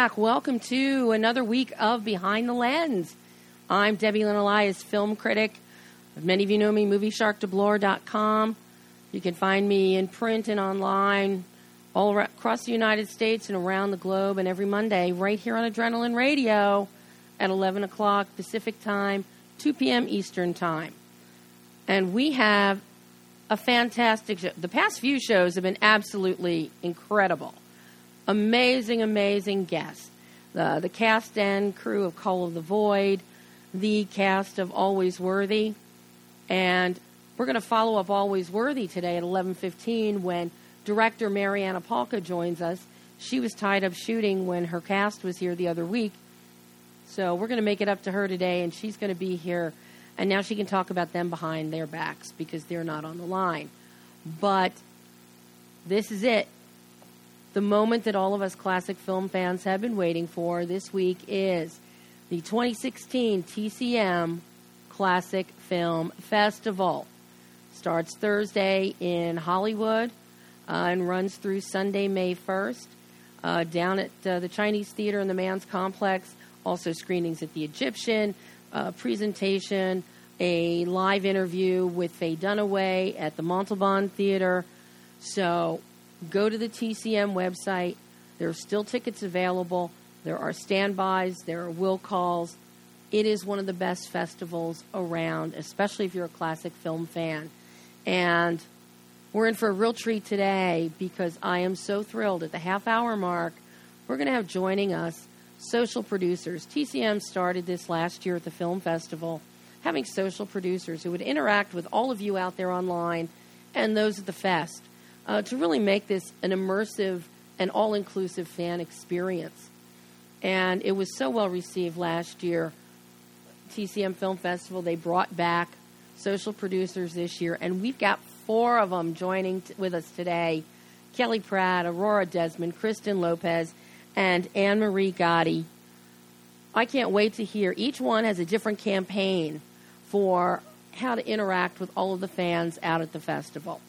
back. Welcome to another week of Behind the Lens. I'm Debbie Lynn Elias, film critic. Many of you know me, moviesharkdeblore.com. You can find me in print and online all across the United States and around the globe, and every Monday right here on Adrenaline Radio at 11 o'clock Pacific Time, 2 p.m. Eastern Time. And we have a fantastic show. The past few shows have been absolutely incredible. Amazing, amazing guests. The, the cast and crew of Call of the Void, the cast of Always Worthy, and we're going to follow up Always Worthy today at 11:15 when director Marianna Palka joins us. She was tied up shooting when her cast was here the other week. So we're going to make it up to her today, and she's going to be here. And now she can talk about them behind their backs because they're not on the line. But this is it. The moment that all of us classic film fans have been waiting for this week is the 2016 TCM Classic Film Festival. Starts Thursday in Hollywood uh, and runs through Sunday, May 1st. Uh, down at uh, the Chinese Theater in the Mann's Complex, also screenings at the Egyptian, uh, presentation, a live interview with Faye Dunaway at the Montalban Theater. So go to the TCM website. There are still tickets available. There are standbys. There are will calls. It is one of the best festivals around, especially if you're a classic film fan. And we're in for a real treat today because I am so thrilled at the half hour mark. We're going to have joining us social producers. TCM started this last year at the film festival, having social producers who would interact with all of you out there online and those at the fest uh, to really make this an immersive and all inclusive fan experience. And it was so well received last year. TCM Film Festival, they brought back social producers this year, and we've got four of them joining t- with us today Kelly Pratt, Aurora Desmond, Kristen Lopez, and Anne Marie Gotti. I can't wait to hear. Each one has a different campaign for how to interact with all of the fans out at the festival.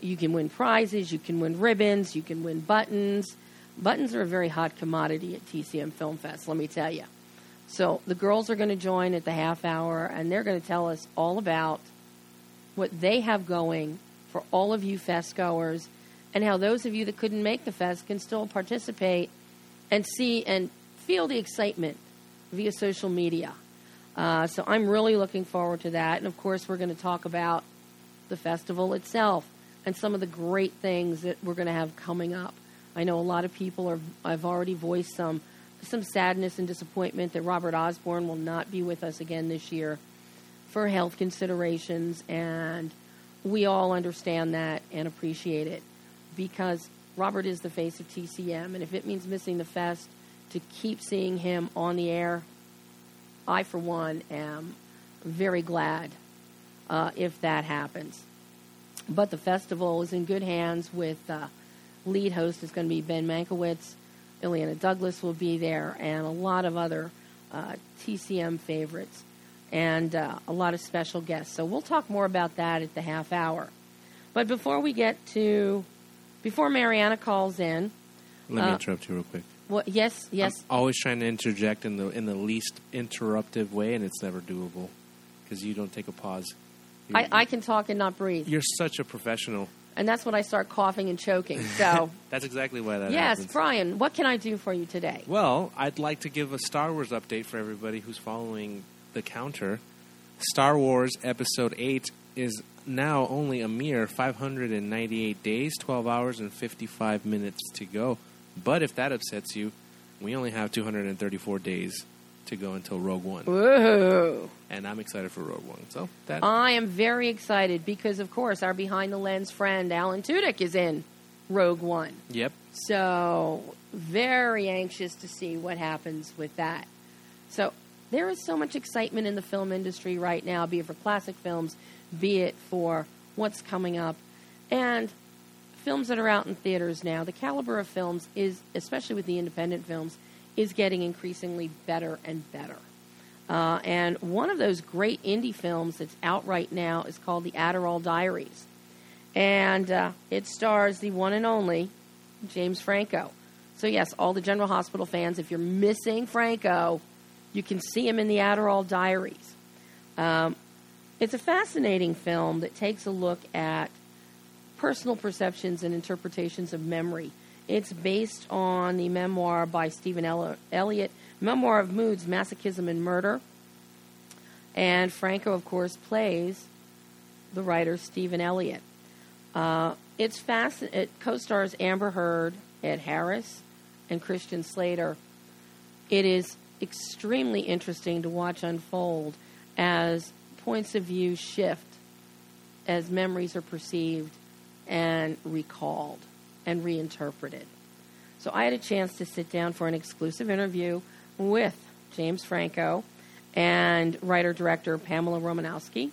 You can win prizes, you can win ribbons, you can win buttons. Buttons are a very hot commodity at TCM Film Fest, let me tell you. So the girls are going to join at the half hour, and they're going to tell us all about what they have going for all of you fest goers, and how those of you that couldn't make the fest can still participate and see and feel the excitement via social media. Uh, so I'm really looking forward to that, and of course we're going to talk about the festival itself and some of the great things that we're going to have coming up. I know a lot of people are. I've already voiced some some sadness and disappointment that Robert Osborne will not be with us again this year for health considerations, and we all understand that and appreciate it because Robert is the face of TCM, and if it means missing the fest to keep seeing him on the air, I, for one, am very glad uh, if that happens. But the festival is in good hands with uh, lead host is going to be Ben Mankiewicz. Illeana Douglas will be there, and a lot of other uh, TCM favorites, and uh, a lot of special guests. So we'll talk more about that at the half hour. But before we get to, before Marianna calls in, Let me Uh, interrupt you real quick. what? Yes, yes. I'm always trying to interject in the in the least interruptive way, and it's never doable because you don't take a pause. I, I can talk and not breathe, You're such a professional. and that's when I start coughing and choking. So, That's exactly why that yes, happens. Brian, what can I do for you today? Well, I'd like to give a Star Wars update for everybody who's following the counter. Star Wars Episode 8 is now only a mere 598 days, 12 hours, and 55 minutes to go. But if that upsets you, we only have 234 days to go until Rogue One. Whoa. And I'm excited for Rogue One. So that I am very excited because, of course, our behind the lens friend Alan Tudyk is in Rogue One. Yep. So, very anxious to see what happens with that. So, there is so much excitement in the film industry right now, be it for classic films, be it for what's coming up, and films that are out in theaters now. The caliber of films is, especially with the independent films, is getting increasingly better and better. Uh, and one of those great indie films that's out right now is called The Adderall Diaries. And uh, it stars the one and only James Franco. So, yes, all the General Hospital fans, if you're missing Franco, you can see him in the Adderall Diaries. Um, it's a fascinating film that takes a look at personal perceptions and interpretations of memory. It's based on the memoir by Stephen Elliott, Memoir of Moods, Masochism and Murder. And Franco, of course, plays the writer Stephen Elliott. Uh, it's fast. It co-stars Amber Heard, Ed Harris, and Christian Slater. It is extremely interesting to watch unfold as points of view shift, as memories are perceived and recalled and reinterpreted. So I had a chance to sit down for an exclusive interview with James Franco and writer director Pamela Romanowsky.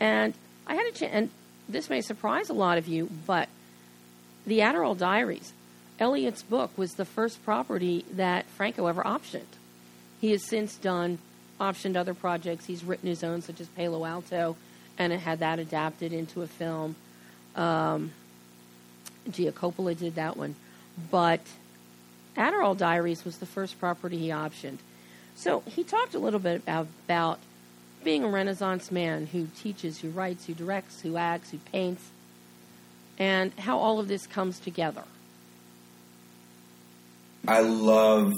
And I had a chance, and this may surprise a lot of you, but the Adderall Diaries, Elliott's book, was the first property that Franco ever optioned. He has since done optioned other projects. He's written his own, such as Palo Alto, and had that adapted into a film. Um, Gia Coppola did that one, but Adderall Diaries was the first property he optioned. So he talked a little bit about, about being a Renaissance man who teaches, who writes, who directs, who acts, who paints, and how all of this comes together. I love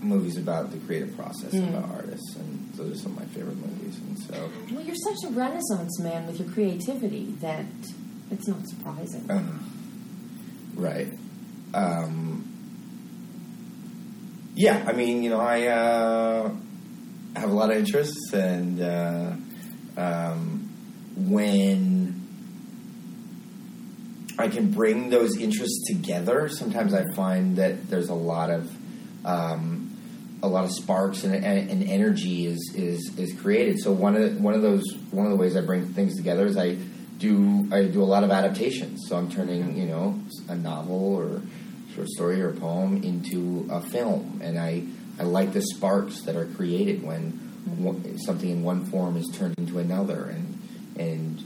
movies about the creative process mm. about artists, and those are some of my favorite movies. And so, well, you're such a Renaissance man with your creativity that it's not surprising. Uh, right. Um, yeah, I mean, you know, I uh, have a lot of interests, and uh, um, when I can bring those interests together, sometimes I find that there's a lot of um, a lot of sparks and, and, and, energy is, is is created. So one of the, one of those one of the ways I bring things together is I do I do a lot of adaptations. So I'm turning you know a novel or short story or a poem into a film, and I I like the sparks that are created when one, something in one form is turned into another, and and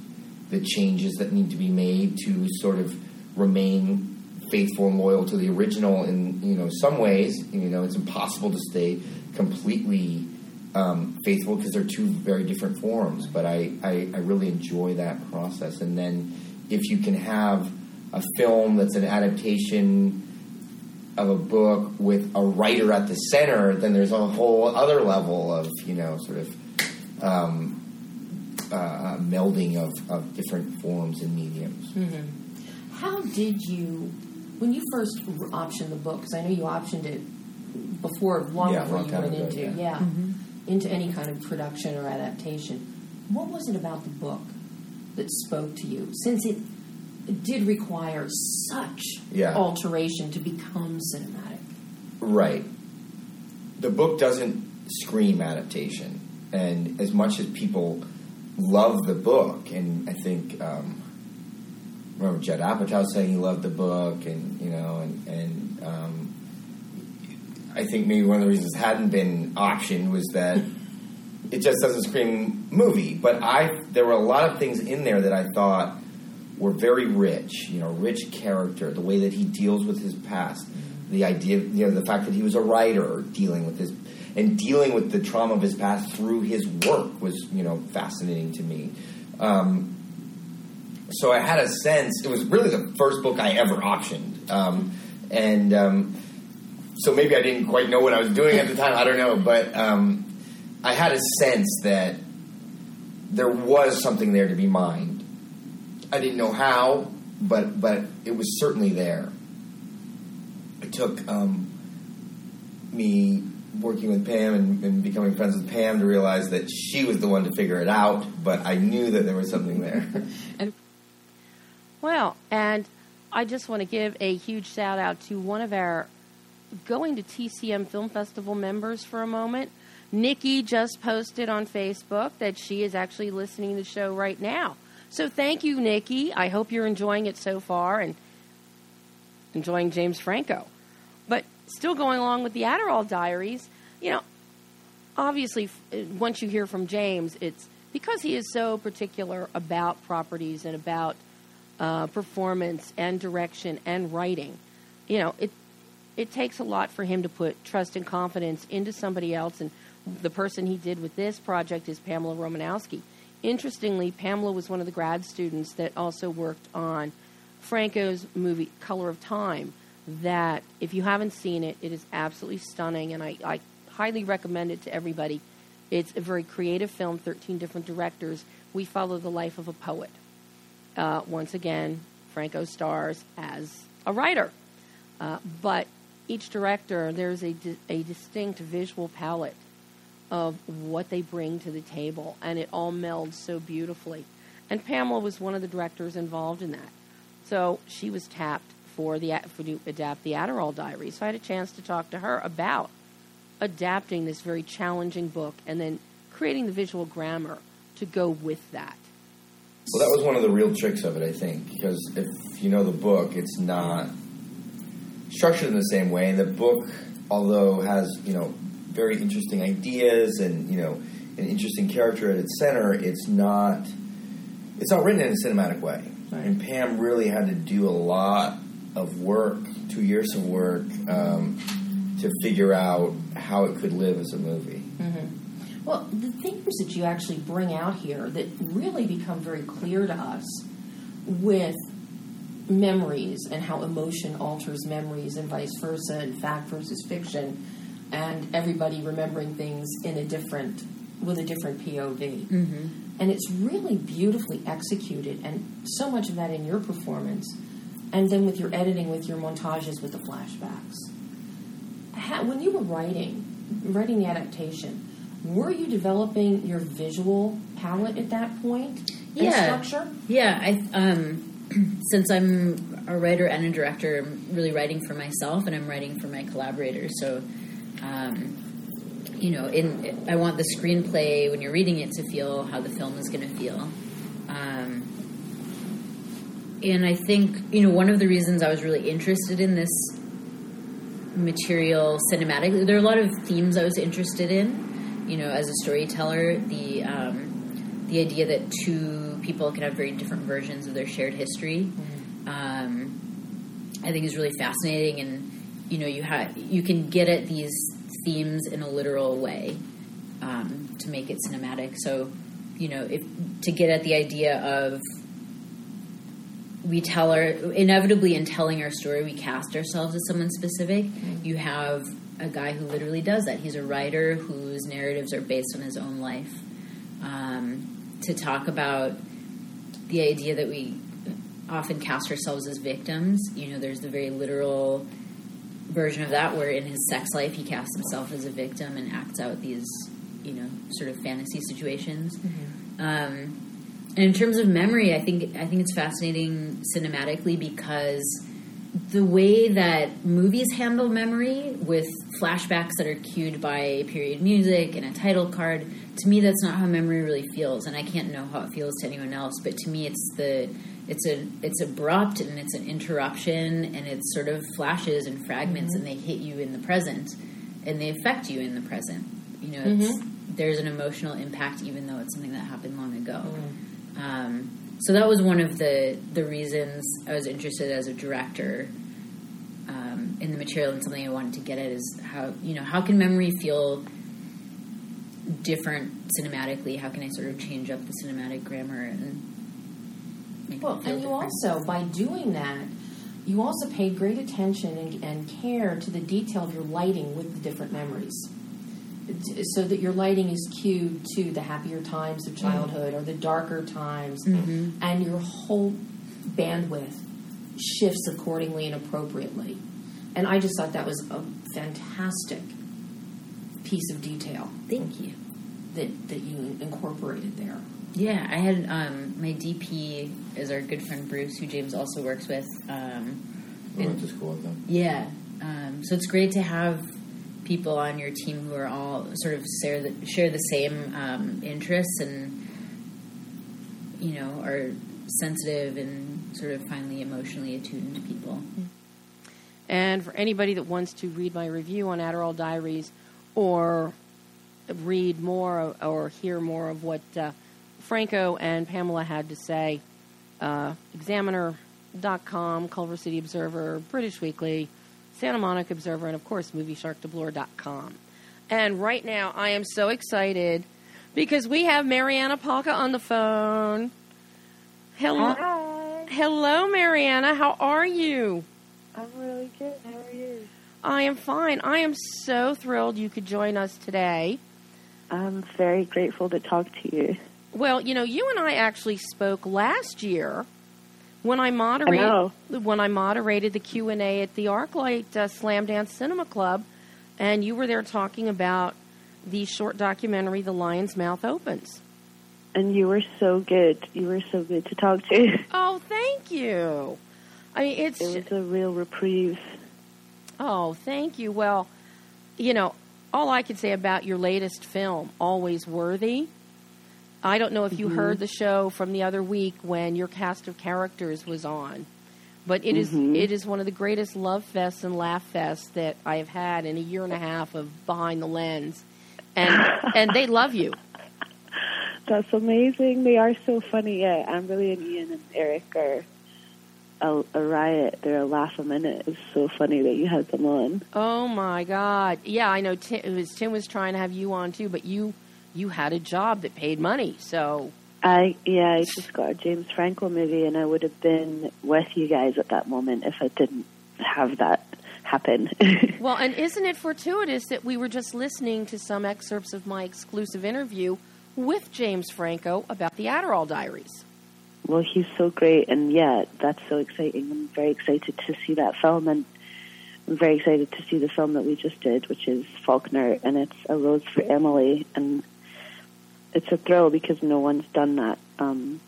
the changes that need to be made to sort of remain faithful and loyal to the original. In you know some ways, you know it's impossible to stay completely um, faithful because they're two very different forms. But I, I I really enjoy that process, and then if you can have a film that's an adaptation of a book with a writer at the center, then there's a whole other level of you know sort of um, uh, melding of, of different forms and mediums. Mm-hmm. How did you, when you first optioned the book? Because I know you optioned it before, long yeah, before you went ago, into yeah, yeah mm-hmm. into any kind of production or adaptation. What was it about the book that spoke to you? Since it it did require such yeah. alteration to become cinematic. Right. The book doesn't scream adaptation, and as much as people love the book, and I think um, remember Judd Apatow saying he loved the book, and you know, and and um, I think maybe one of the reasons it hadn't been optioned was that it just doesn't scream movie. But I there were a lot of things in there that I thought were very rich, you know, rich character, the way that he deals with his past, the idea, you know, the fact that he was a writer dealing with his and dealing with the trauma of his past through his work was, you know, fascinating to me. Um, so I had a sense. It was really the first book I ever optioned, um, and um, so maybe I didn't quite know what I was doing at the time. I don't know, but um, I had a sense that there was something there to be mined I didn't know how, but but it was certainly there. It took um, me working with Pam and, and, becoming friends with Pam to realize that she was the one to figure it out, but I knew that there was something there. and well, and I just want to give a huge shout out to one of our going to TCM Film Festival members for a moment. Nikki just posted on Facebook that she is actually listening to the show right now. So thank you, Nikki. I hope you're enjoying it so far and enjoying James Franco. But still going along with the Adderall Diaries, you know, obviously, uh, once you hear from James, it's because he is so particular about properties and about uh, performance and direction and writing. You know, it it takes a lot for him to put trust and confidence into somebody else. And the person he did with this project is Pamela Romanowsky. Interestingly, Pamela was one of the grad students that also worked on Franco's movie Color of Time. That, if you haven't seen it, it is absolutely stunning, and I, I highly recommend it to everybody. It's a very creative film, 13 different directors. We follow the life of a poet. Uh, once again, Franco stars as a writer. Uh, but each director, there's a, di- a distinct visual palette of what they bring to the table, and it all melds so beautifully. And Pamela was one of the directors involved in that. So she was tapped for the for to adapt the Adderall Diaries. So I had a chance to talk to her about adapting this very challenging book and then creating the visual grammar to go with that. Well, that was one of the real tricks of it, I think, because if you know the book, it's not structured in the same way. And the book, although has you know very interesting ideas and you know an interesting character at its center, it's not it's not written in a cinematic way. Right. And Pam really had to do a lot of work, two years of work, um, to figure out how it could live as a movie. Mm-hmm. Well, the things that you actually bring out here that really become very clear to us with memories and how emotion alters memories and vice versa, and fact versus fiction, and everybody remembering things in a different with a different POV. Mm-hmm. And it's really beautifully executed, and so much of that in your performance, and then with your editing, with your montages, with the flashbacks. How, when you were writing, writing the adaptation, were you developing your visual palette at that point? Yeah, structure. Yeah, I um, since I'm a writer and a director, I'm really writing for myself, and I'm writing for my collaborators. So um, you know, in I want the screenplay when you're reading it to feel how the film is going to feel. Um, and I think you know one of the reasons I was really interested in this material cinematically. There are a lot of themes I was interested in. You know, as a storyteller, the um, the idea that two people can have very different versions of their shared history, mm-hmm. um, I think is really fascinating. And you know, you have you can get at these themes in a literal way um, to make it cinematic. So, you know, if to get at the idea of we tell our inevitably in telling our story, we cast ourselves as someone specific. Mm-hmm. You have a guy who literally does that. He's a writer whose narratives are based on his own life. Um, to talk about the idea that we often cast ourselves as victims, you know, there's the very literal version of that where in his sex life he casts himself as a victim and acts out these you know sort of fantasy situations mm-hmm. um, and in terms of memory i think i think it's fascinating cinematically because the way that movies handle memory with flashbacks that are cued by period music and a title card to me that's not how memory really feels and i can't know how it feels to anyone else but to me it's the it's a it's abrupt and it's an interruption and it's sort of flashes and fragments mm-hmm. and they hit you in the present and they affect you in the present. You know, mm-hmm. there's an emotional impact even though it's something that happened long ago. Mm. Um, so that was one of the the reasons I was interested as a director um, in the material and something I wanted to get at is how you know how can memory feel different cinematically? How can I sort of change up the cinematic grammar and well, and you also, by doing that, you also pay great attention and, and, care to the detail of your lighting with the different memories. So that your lighting is cued to the happier times of mm-hmm. childhood or the darker times, mm-hmm. and your whole bandwidth shifts accordingly and appropriately. And I just thought that was a fantastic piece of detail. Thank you. That, that you incorporated there. Yeah, I had um, my DP is our good friend Bruce, who James also works with. Um, we went to school with them. Yeah, um, so it's great to have people on your team who are all sort of share the, share the same um, interests and you know are sensitive and sort of finely emotionally attuned people. And for anybody that wants to read my review on Adderall Diaries or read more or hear more of what uh, Franco and Pamela had to say. Uh, Examiner.com, Culver City Observer, British Weekly, Santa Monica Observer, and of course, MovieSharkDeblore.com. And right now, I am so excited because we have Marianna Palka on the phone. Hello, Hi. hello, Marianna. How are you? I'm really good. How are you? I am fine. I am so thrilled you could join us today. I'm very grateful to talk to you. Well, you know, you and I actually spoke last year when I I moderated know. when I moderated the Q and A at the ArcLight uh, Slamdance Cinema Club, and you were there talking about the short documentary "The Lion's Mouth Opens." And you were so good. You were so good to talk to. Oh, thank you. I mean, it's It was a real reprieve. oh, thank you. Well, you know, all I can say about your latest film, Always Worthy. I don't know if you heard the show from the other week when your cast of characters was on, but it is- Mhm. it is one of the greatest love fests and laugh fests that I have had in a year and a half of behind the lens, and and they love you. That's amazing. They are so funny. Yeah, Amberly and Ian and Eric are a, a riot. They're a laugh a minute. It's so funny that you had them on. Oh my God! Yeah, I know. Tim, it was, Tim was trying to have you on too, but you you had a job that paid money, so I yeah, I just got a James Franco movie, and I would have been with you guys at that moment if I didn't have that happen. Well, and isn't it fortuitous that we were just listening to some excerpts of my exclusive interview with James Franco about the Adderall Diaries? well, he's so great, and yeah, that's so exciting. I'm very excited to see that film, and I'm very excited to see the film that we just did, which is Faulkner, and it's A Rose for Emily, and it's a thrill because no one's done that um,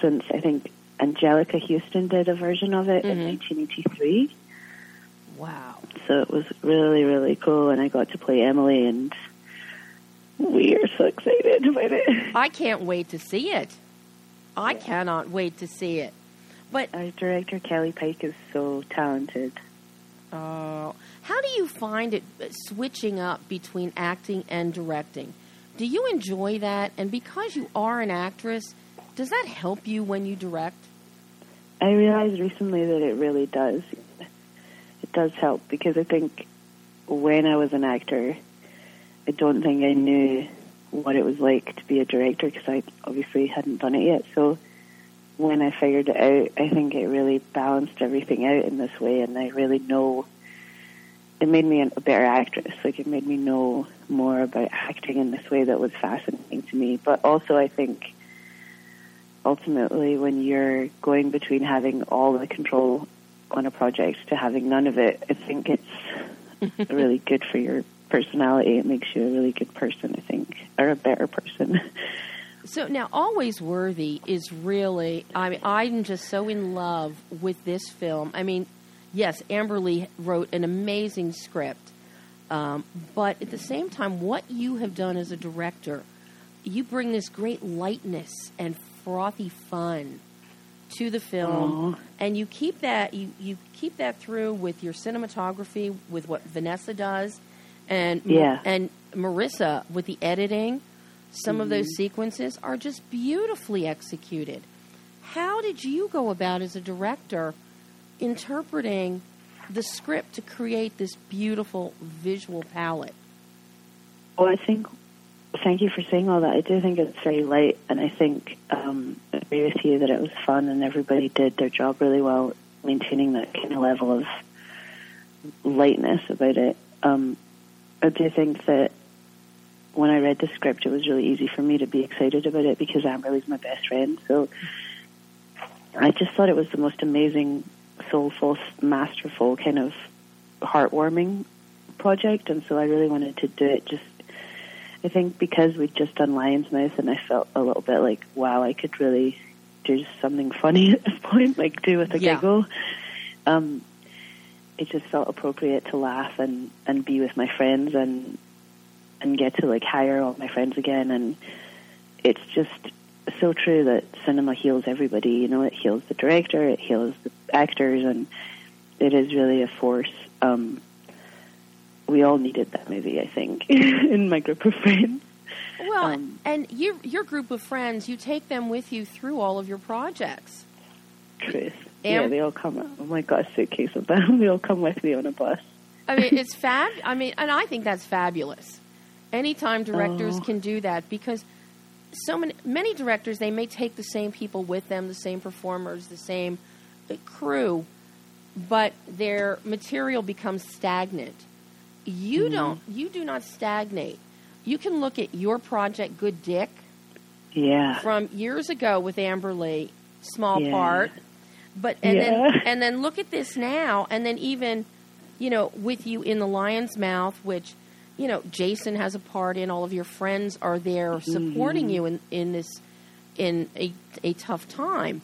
since I think Anjelica Huston did a version of it in Mhm. 1983. Wow. So it was really, really cool, and I got to play Emily, and we are so excited about it. I can't wait to see it. I cannot wait to see it. But Our director Kelly Pike is so talented. uh, how do you find it uh, switching up between acting and directing? Do you enjoy that? And because you are an actress, does that help you when you direct? I realized recently that it really does. It does help because I think when I was an actor, I don't think I knew what it was like to be a director because I obviously hadn't done it yet. So when I figured it out, I think it really balanced everything out in this way, and I really know. It made me a better actress. Like it made me know more about acting in this way that was fascinating to me. But also, I think ultimately when you're going between having all the control on a project to having none of it, I think it's really good for your personality. It makes you a really good person, I think, or a better person. So now, Always Worthy is really, I mean, I'm just so in love with this film. I mean, yes, Amberly wrote an amazing script, um, but at the same time, what you have done as a director, you bring this great lightness and frothy fun to the film, Aw. and you keep that you, you keep that through with your cinematography, with what Vanessa does, and Yeah. and Marissa with the editing. Some of those sequences are just beautifully executed. How did you go about as a director interpreting the script to create this beautiful visual palette? Well, I think, thank you for saying all that. I do think it's very light, and I think um, I agree with you that it was fun and everybody did their job really well maintaining that kind of level of lightness about it. Um, I do think that when I read the script, it was really easy for me to be excited about it because Amberly's my best friend. So I just thought it was the most amazing, soulful, masterful, kind of heartwarming project, and so I really wanted to do it. Just, I think because we'd just done Lion's Mouth, and I felt a little bit like, wow, I could really do something funny at this point, like do with a Yeah. giggle. Um, it just felt appropriate to laugh and and be with my friends and and get to like hire all my friends again and it's just so true that cinema heals everybody you know it heals the director it heals the actors and it is really a force um we all needed that movie i think in my group of friends Well, Um, and your your group of friends, you take them with you through all of your projects. truth yeah, they all come. Oh my god, suitcase of them. they all come with me on a bus. I mean, it's fab. I mean, and I think that's fabulous. Anytime directors Oh. can do that, because so many many directors they may take the same people with them, the same performers, the same uh, crew, but their material becomes stagnant. You don't. You do not stagnate. You can look at your project, Good Dick, Yeah. from years ago with Amberly, small Yeah. part, but and Yeah. then and then look at this now, and then even, you know, with you in the Lion's Mouth, which, you know, Jason has a part in. All of your friends are there supporting Mm-hmm. you in in this in a a tough time,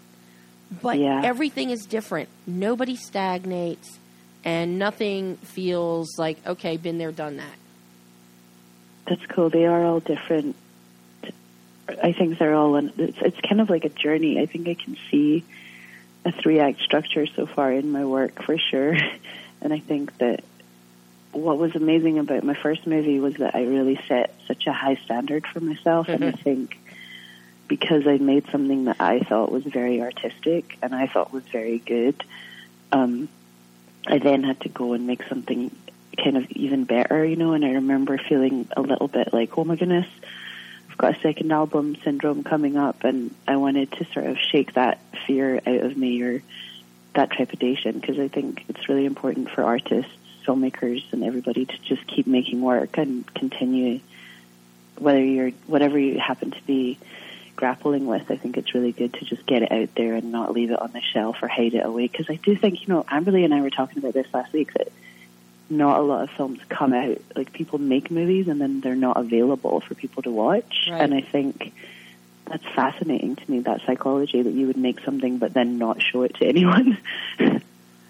but Yeah. everything is different. Nobody stagnates, and nothing feels like okay, been there, done that. That's cool. They are all different. I think they're all. In, it's, it's kind of like a journey. I think I can see a three act structure so far in my work for sure. And I think that what was amazing about my first movie was that I really set such a high standard for myself. and I think because I made something that I thought was very artistic and I thought was very good, um, I then had to go and make something kind of even better, you know. And I remember feeling a little bit like, oh my goodness, I've got a second album syndrome coming up, and I wanted to sort of shake that fear out of me or that trepidation because I think it's really important for artists, filmmakers, and everybody to just keep making work and continue. Whether you're whatever you happen to be grappling with, I think it's really good to just get it out there and not leave it on the shelf or hide it away. Because I do think, you know, Amberly and I were talking about this last week that not a lot of films come out. Like people make movies and then they're not available for people to watch. Right. And I think that's fascinating to me. That psychology that you would make something but then not show it to anyone,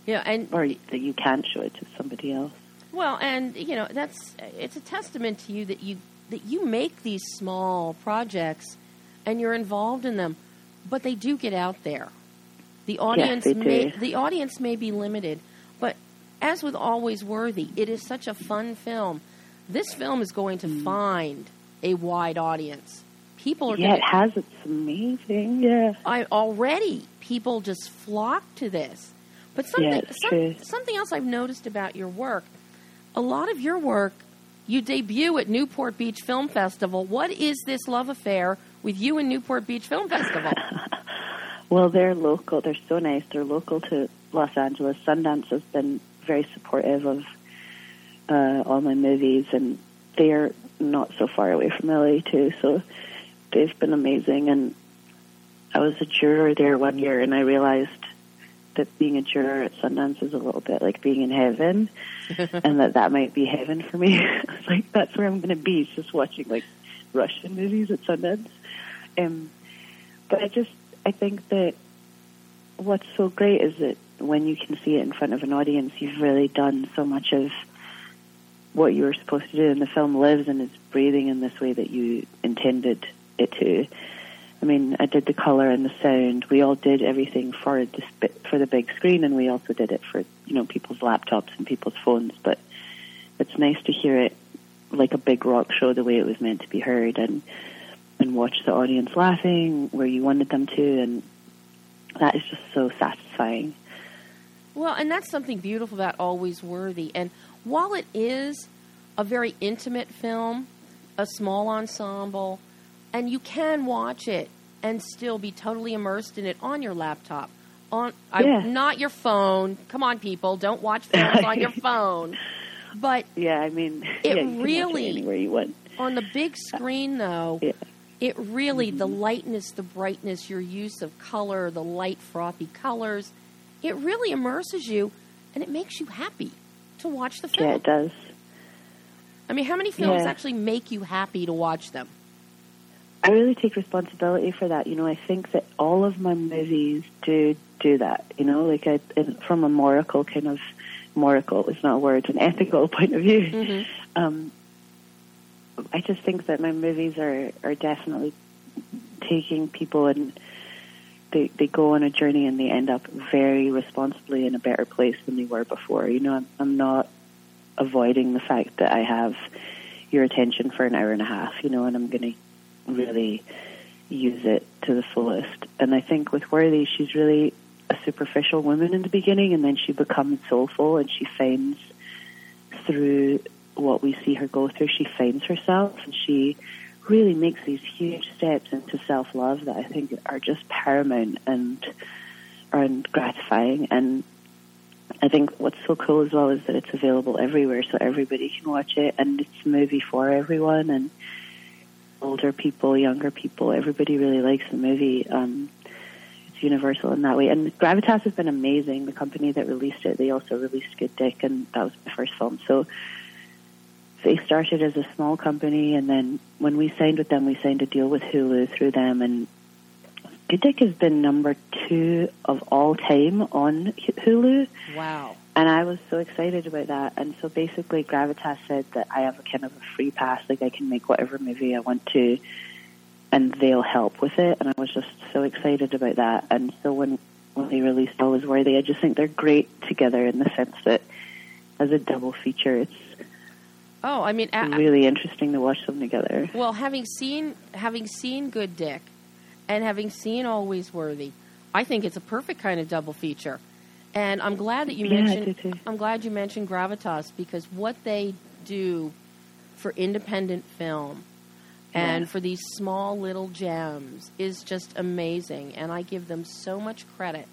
Yeah, and or that you can't show it to somebody else. Well, and you know that's it's a testament to you that you that you make these small projects and you're involved in them, but they do get out there. The audience they may do. the audience may be limited, but as with Always Worthy, it is such a fun film. This film is going to Mm. find a wide audience. People are Yeah, going it has. It's amazing. Yeah. I already people just flock to this. But something Yeah, some- something else I've noticed about your work, a lot of your work you debut at Newport Beach Film Festival. What is this love affair with you and Newport Beach Film Festival? Well, they're local. They're so nice. They're local to Los Angeles. Sundance has been very supportive of uh, all my movies, and they're not so far away from LA too. So they've been amazing. And I was a juror there one year, and I realized that being a juror at Sundance is a little bit like being in heaven, and that that might be heaven for me. I like, that's where I'm going to be, just watching like Russian movies at Sundance. Um, but I just I think that what's so great is that when you can see it in front of an audience, you've really done so much of what you were supposed to do, and the film lives and is breathing in this way that you intended it to. I mean, I did the color and the sound. We all did everything for the for the big screen, and we also did it for you know people's laptops and people's phones. But it's nice to hear it like a big rock show, the way it was meant to be heard, and and watch the audience laughing where you wanted them to, and that is just so satisfying. well, and that's something beautiful about Always Worthy. And while it is a very intimate film, a small ensemble, and you can watch it and still be totally immersed in it on your laptop. On Yeah. I, not your phone. Come on, people, don't watch films on your phone. But Yeah, I mean, It yeah, you can watch really- anywhere you want. on the big screen, though, Yeah. it really the mm-hmm. lightness, the brightness, your use of color, the light frothy colors, it really immerses you, and it makes you happy to watch the film. Yeah, it does. I mean, how many films actually make you happy to watch them? I really take responsibility for that. You know, I think that all of my movies do do that. You know, like I, from a moral kind of moral is not a word, an ethical point of view. Um, I just think that my movies are are definitely taking people and they they go on a journey and they end up very responsibly in a better place than they were before. You know, I'm, I'm not avoiding the fact that I have your attention for an hour and a half. You know, and I'm going to really use it to the fullest. And I think with Worthy, she's really a superficial woman in the beginning, and then she becomes soulful, and she finds through what we see her go through, she finds herself, and she really makes these huge steps into self love that I think are just paramount and and gratifying. And I think what's so cool as well is that it's available everywhere, so everybody can watch it, and it's a movie for everyone and older people, younger people. Everybody really likes the movie. Um, it's universal in that way. And Gravitas has been amazing. The company that released it, they also released Good Dick, and that was my first film. So they started as a small company, and then when we signed with them, we signed a deal with Hulu through them, and Good Dick has been number two of all time on Hulu. Wow. And I was so excited about that. And so basically, Gravitas said that I have a kind of a free pass, like I can make whatever movie I want to, and they'll help with it. And I was just so excited about that. And so when when they released Always Worthy, I just think they're great together in the sense that as a double feature, it's Oh, I mean, really interesting to watch them together. Well, having seen having seen Good Dick, and having seen Always Worthy, I think it's a perfect kind of double feature. And I'm glad that you yeah, mentioned. I'm glad you mentioned Gravitas because what they do for independent film and yeah. for these small little gems is just amazing, and I give them so much credit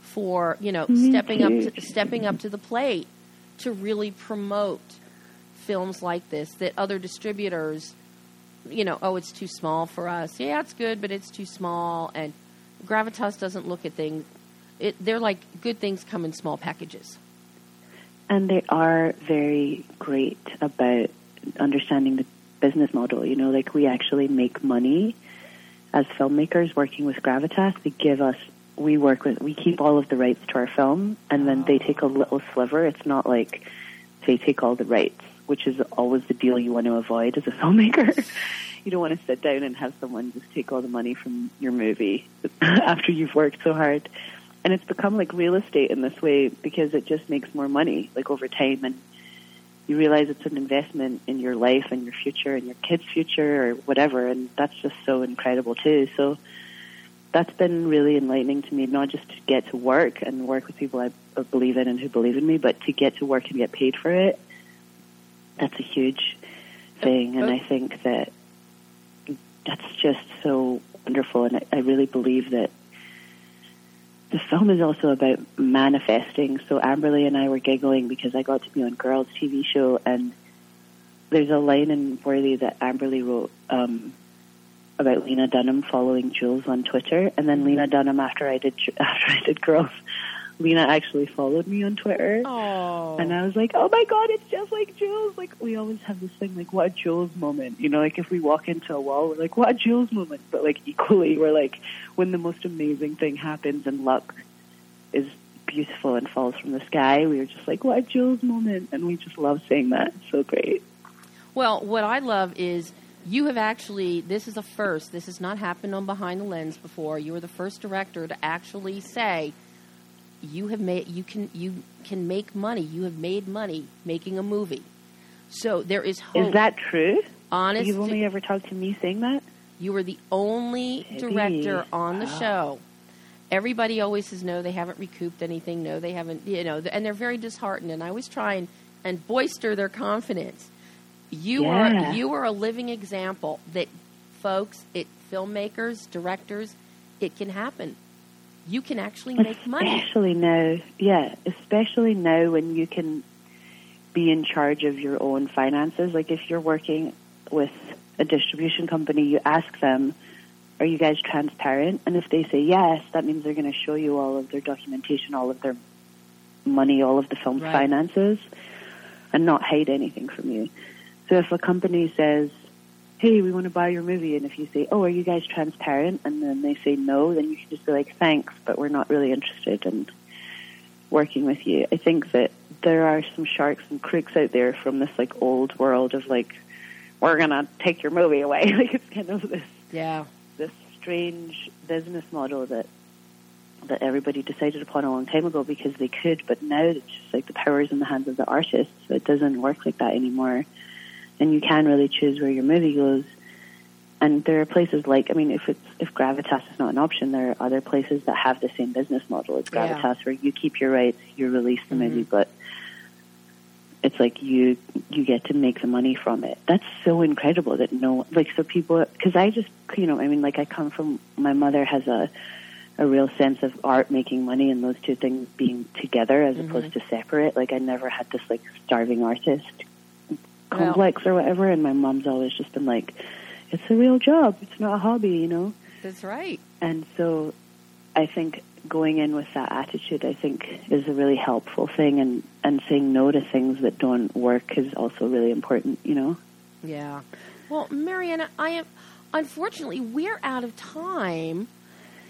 for you know Me stepping too. up to, stepping up to the plate to really promote films like this that other distributors, you know, oh, it's too small for us. Yeah, it's good, but it's too small. And Gravitas doesn't look at things. It, they're like good things come in small packages. And they are very great about understanding the business model. You know, like we actually make money as filmmakers working with Gravitas. They give us, we work with, we keep all of the rights to our film, and then they take a little sliver. It's not like they take all the rights which is always the deal you want to avoid as a filmmaker. you don't want to sit down and have someone just take all the money from your movie after you've worked so hard. And it's become like real estate in this way because it just makes more money like over time and you realize it's an investment in your life and your future and your kids' future or whatever and that's just so incredible too. So that's been really enlightening to me, not just to get to work and work with people I believe in and who believe in me, but to get to work and get paid for it that's a huge thing, and I think that that's just so wonderful. And I, I really believe that the film is also about manifesting. So Amberly and I were giggling because I got to be on Girls TV show, and there's a line in Worthy that Amberly wrote um, about Lena Dunham following Jules on Twitter, and then Lena Dunham after I did after I did Girls Lena actually followed me on Twitter. Aww. And I was like, oh my god, it's just like Jules. Like, we always have this thing, like, what a Jules moment. You know, like if we walk into a wall, we're like, what a Jules moment. But like equally, we're like, when the most amazing thing happens and luck is beautiful and falls from the sky, we are just like, what a Jules moment. And we just love saying that. It's so great. Well, what I love is you have actually, this is a first. This has not happened on Behind the Lens before. You are the first director to actually say, you have made you can you can make money. You have made money making a movie. So there is hope. Is that true? Honest, you've only ever talked to me saying that. You were the only Maybe. director on the Wow. show. Everybody always says no, they haven't recouped anything. No, they haven't. You know, and they're very disheartened. And I always try and, and boister their confidence. You Yeah. are you are a living example that folks, it filmmakers, directors, it can happen. You can actually make money. Especially now, yeah, especially now when you can be in charge of your own finances. Like if you're working with a distribution company, you ask them, are you guys transparent? And if they say yes, that means they're going to show you all of their documentation, all of their money, all of the film's Right. finances, and not hide anything from you. So if a company says, hey, we want to buy your movie, and if you say, oh, are you guys transparent? And then they say no, then you can just be like, thanks, but we're not really interested in working with you. I think that there are some sharks and crooks out there from this like old world of like, we're gonna take your movie away. like it's kind of this Yeah. this strange business model that that everybody decided upon a long time ago because they could, but now it's just like the power is in the hands of the artists. So it doesn't work like that anymore. And you can really choose where your movie goes. and there are places like I mean, if it's if Gravitas is not an option, there are other places that have the same business model as Gravitas, yeah. where you keep your rights, you release the mm-hmm. movie, but it's like you you get to make the money from it. That's so incredible that no like so people because I just you know I mean like I come from my mother has a a real sense of art making money and those two things being together as mm-hmm. opposed to separate. Like I never had this like starving artist complex well, or whatever, and my mom's always just been like, it's a real job. It's not a hobby, you know. That's right. And so, I think going in with that attitude, I think, is a really helpful thing, and and saying no to things that don't work is also really important, you know. Yeah. Well, Marianna, I am. Unfortunately, we're out of time.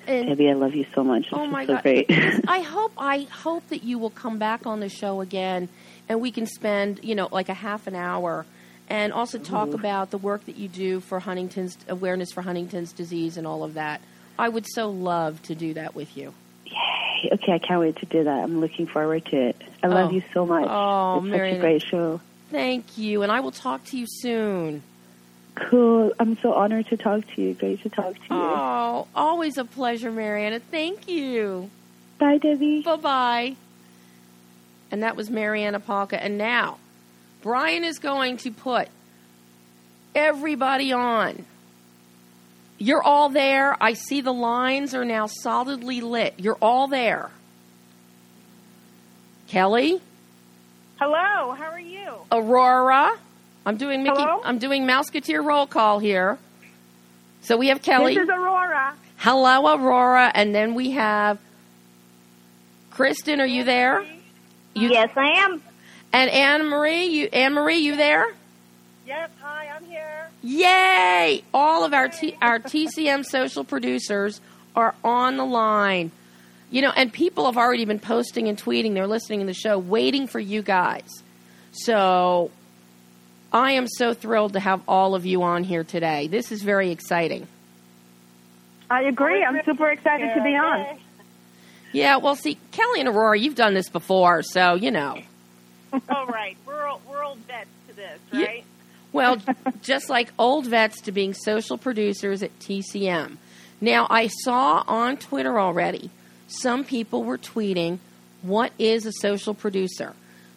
And Debbie, I love you so much. This oh my so god! Great. I hope I hope that you will come back on the show again, and we can spend you know like a half an hour, and also talk Ooh. about the work that you do for Huntington's awareness for Huntington's disease and all of that. I would so love to do that with you. Yay! Okay, I can't wait to do that. I'm looking forward to it. I love oh. you so much. Oh, it's such a great show. Thank you, and I will talk to you soon. Cool. I'm so honored to talk to you. Great to talk to you. Oh, always a pleasure, Marianna. Thank you. Bye, Debbie. Bye bye. And that was Marianna Palka. And now, Brian is going to put everybody on. You're all there. I see the lines are now solidly lit. You're all there. Kelly? Hello, how are you? Aurora? I'm doing Mickey. Hello? I'm doing Mouseketeer roll call here. So we have Kelly. This is Aurora. Hello, Aurora, and then we have Kristen. Are you there? You, yes, I am. And Anne Marie, you Anne Marie, you there? Yes. Hi, I'm here. Yay! All of our T, our TCM social producers are on the line. You know, and people have already been posting and tweeting. They're listening to the show, waiting for you guys. So I am so thrilled to have all of you on here today. This is very exciting. I agree. I'm super excited to be on. Yeah, well, see, Kelly and Aurora, you've done this before, so you know. oh, right. We're, we're old vets to this, right? Yeah. Well, just like old vets to being social producers at TCM. Now, I saw on Twitter already some people were tweeting, What is a social producer?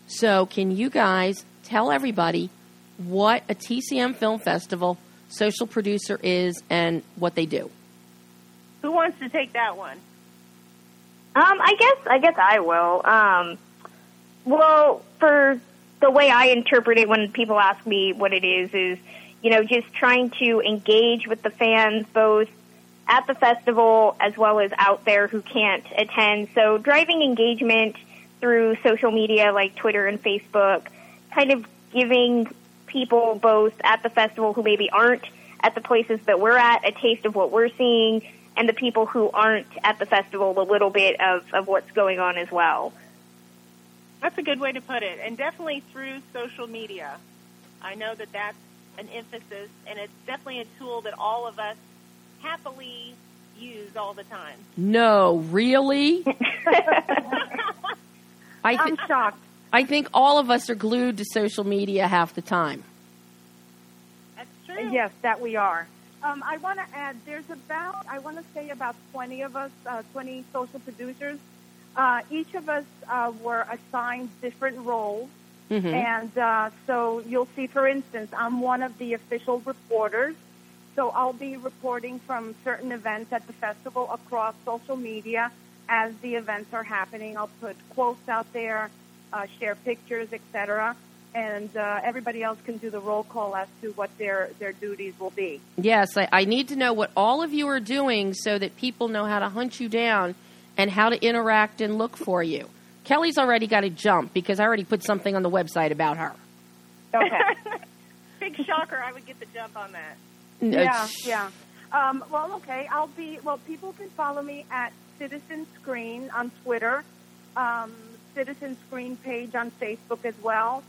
So, can you guys tell everybody what a TCM Film Festival social producer is and what they do. Who wants to take that one? Um, I guess I guess I will. Um, well, for the way I interpret it when people ask me what it is is, you know, just trying to engage with the fans both at the festival as well as out there who can't attend. So driving engagement through social media like Twitter and Facebook, kind of giving people both at the festival who maybe aren't at the places that we're at a taste of what we're seeing and the people who aren't at the festival a little bit of, of what's going on as well. That's a good way to put it, and definitely through social media. I know that that's an emphasis, and it's definitely a tool that all of us happily use all the time. No, really? I th- I'm shocked. I think all of us are glued to social media half the time. That's true. Yes, that we are. Um, I want to add, there's about, I want to say about 20 of us, uh, 20 social producers. Uh, each of us uh, were assigned different roles. Mm-hmm. And uh, so you'll see, for instance, I'm one of the official reporters. So I'll be reporting from certain events at the festival across social media as the events are happening. I'll put quotes out there uh, share pictures, etc. And uh, everybody else can do the roll call as to what their, their duties will be. Yes, I, I need to know what all of you are doing so that people know how to hunt you down and how to interact and look for you. Kelly's already got a jump because I already put something on the website about her. Okay. Big shocker. I would get the jump on that. Yeah, yeah. Um, well, okay. I'll be, well, people can follow me at Citizen Screen on Twitter. Um, Citizen Screen page on Facebook as well,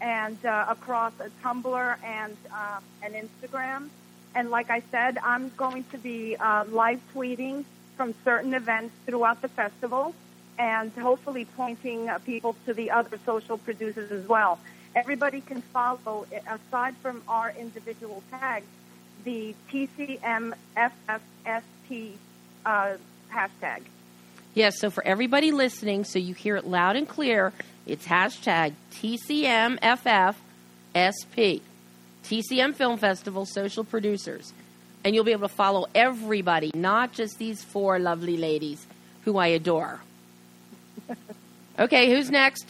and uh, across a Tumblr and uh, an Instagram. And like I said, I'm going to be uh, live tweeting from certain events throughout the festival, and hopefully pointing uh, people to the other social producers as well. Everybody can follow, aside from our individual tags, the TCMFFSP uh, hashtag. Yes, so for everybody listening, so you hear it loud and clear, it's hashtag TCMFFSP, TCM Film Festival Social Producers. And you'll be able to follow everybody, not just these four lovely ladies who I adore. okay, who's next?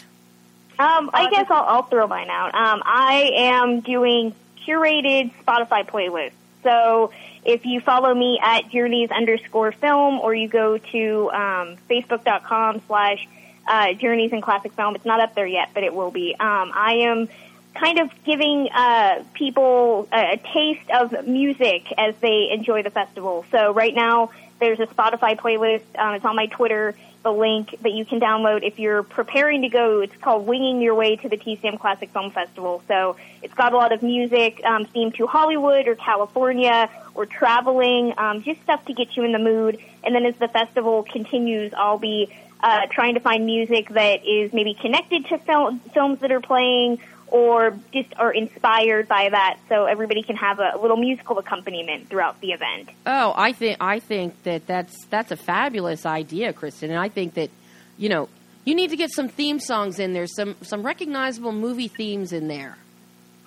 Um, I guess I'll, I'll throw mine out. Um, I am doing curated Spotify playlists. So if you follow me at Journeys underscore film or you go to um, facebook.com slash uh, Journeys in Classic Film, it's not up there yet, but it will be. Um, I am kind of giving uh, people a, a taste of music as they enjoy the festival. So right now there's a Spotify playlist. Um, it's on my Twitter the link that you can download if you're preparing to go. It's called Winging Your Way to the TCM Classic Film Festival. So it's got a lot of music um, themed to Hollywood or California or traveling, um, just stuff to get you in the mood. And then as the festival continues, I'll be uh, trying to find music that is maybe connected to fil- films that are playing or just are inspired by that so everybody can have a little musical accompaniment throughout the event. Oh, I think I think that that's that's a fabulous idea, Kristen, and I think that you know, you need to get some theme songs in there, some some recognizable movie themes in there.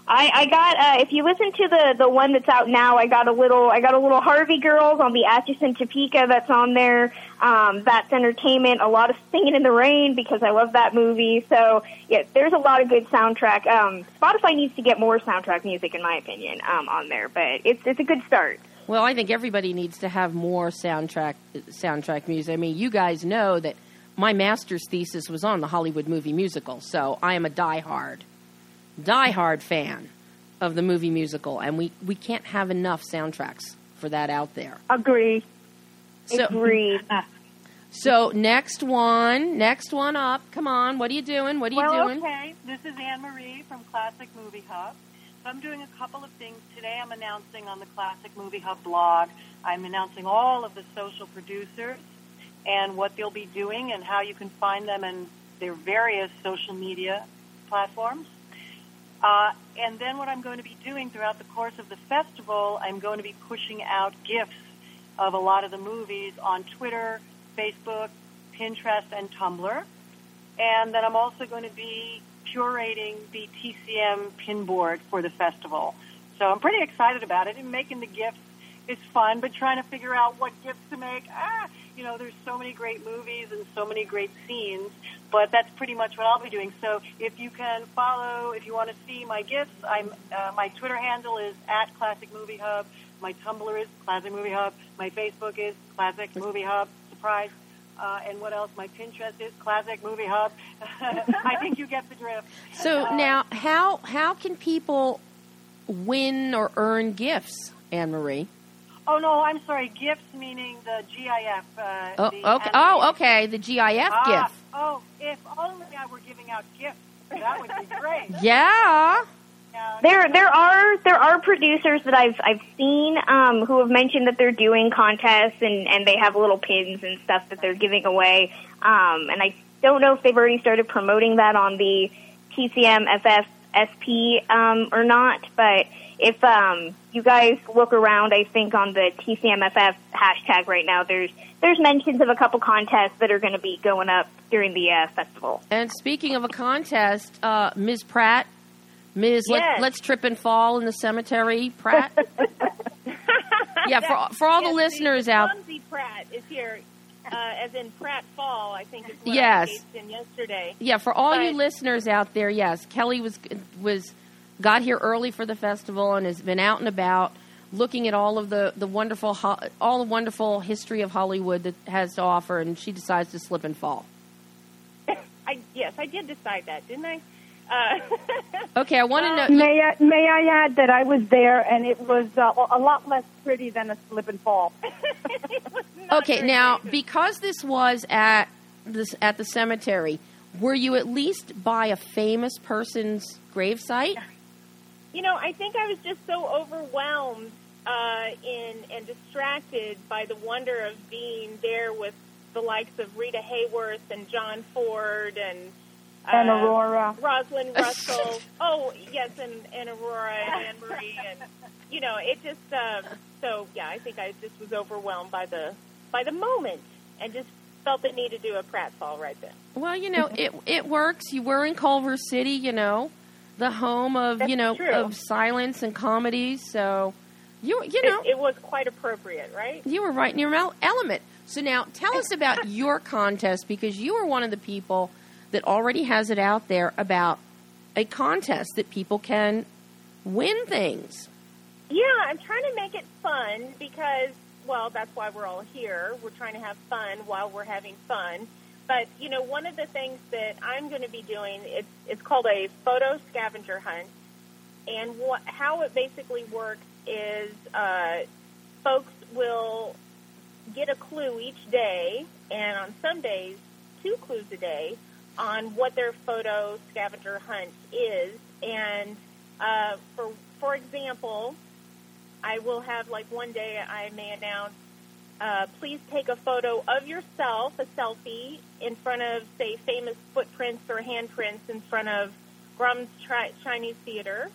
I, I got uh, if you listen to the the one that's out now, I got a little I got a little Harvey Girls on the Atchison Topeka that's on there. Um, that's entertainment. A lot of singing in the rain because I love that movie. So yeah, there's a lot of good soundtrack. Um, Spotify needs to get more soundtrack music, in my opinion, um, on there. But it's it's a good start. Well, I think everybody needs to have more soundtrack soundtrack music. I mean, you guys know that my master's thesis was on the Hollywood movie musical, so I am a diehard diehard fan of the movie musical, and we, we can't have enough soundtracks for that out there. Agree. So, Agreed. So next one, next one up. Come on, what are you doing? What are you well, doing? okay. This is Anne Marie from Classic Movie Hub. So I'm doing a couple of things today. I'm announcing on the Classic Movie Hub blog. I'm announcing all of the social producers and what they'll be doing and how you can find them and their various social media platforms. Uh, and then what I'm going to be doing throughout the course of the festival, I'm going to be pushing out gifts of a lot of the movies on Twitter, Facebook, Pinterest, and Tumblr. And then I'm also going to be curating the TCM pin board for the festival. So I'm pretty excited about it. And making the gifts is fun, but trying to figure out what gifts to make, ah, you know, there's so many great movies and so many great scenes, but that's pretty much what I'll be doing. So if you can follow, if you want to see my gifts, I'm uh, my Twitter handle is at Classic Movie Hub. My Tumblr is Classic Movie Hub. My Facebook is Classic Movie Hub. Surprise. Uh, and what else? My Pinterest is Classic Movie Hub. I think you get the drift. So Uh, now, how how can people win or earn gifts, Anne Marie? Oh no, I'm sorry. Gifts meaning the GIF. Uh, Oh, the okay. Oh, okay. The GIF Ah, gift. Oh, if only I were giving out gifts, that would be great. Yeah. There, there are there are producers that I've I've seen um, who have mentioned that they're doing contests and and they have little pins and stuff that they're giving away. Um, and I don't know if they've already started promoting that on the TCM FFSP um, or not. But if um, you guys look around, I think on the TCMFF hashtag right now, there's there's mentions of a couple contests that are going to be going up during the uh, festival. And speaking of a contest, uh, Ms. Pratt, Ms. Yes. Let, let's trip and fall in the cemetery, Pratt. yeah, for for all the listeners the out. Clumsy Pratt is here, uh, as in Pratt Fall. I think is what Yes. I in yesterday. Yeah, for all you listeners out there, yes, Kelly was was got here early for the festival and has been out and about looking at all of the the wonderful all the wonderful history of Hollywood that has to offer, and she decides to slip and fall. I yes, I did decide that, didn't I? Uh, Okay, I want to know. May I, may I add that I was there and it was uh, a lot less pretty than a slip and fall. Okay, now because this was at this at the cemetery, were you at least by a famous person's gravesite? You know, I think I was just so overwhelmed uh, in and distracted by the wonder of being there with the likes of Rita Hayworth and John Ford and and Aurora, Rosalind Russell. oh yes, and, and Aurora and Anne Marie, and you know, it just. Um, so yeah, I think I just was overwhelmed by the by the moment, and just felt the need to do a pratfall right then. Well, you know, it it works. You were in Culver City, you know, the home of That's you know true. of silence and comedies. So you you know It, it was quite appropriate, right? you were right in your element. So now tell us about your contest because you are one of the people that already has it out there about a contest that people can win things. Yeah, I'm trying to make it fun because, well, that's why we're all here. We're trying to have fun while we're having fun. But you know, one of the things that I'm going to be doing it's it's called a photo scavenger hunt, and what how it basically works is uh, folks will get a clue each day, and on some days, two clues a day on what their photo scavenger hunt is. And uh, for for example, I will have like one day I may announce, uh, please take a photo of yourself, a selfie, in front of say famous footprints or handprints in front of Grauman's Tri- Chinese Theater.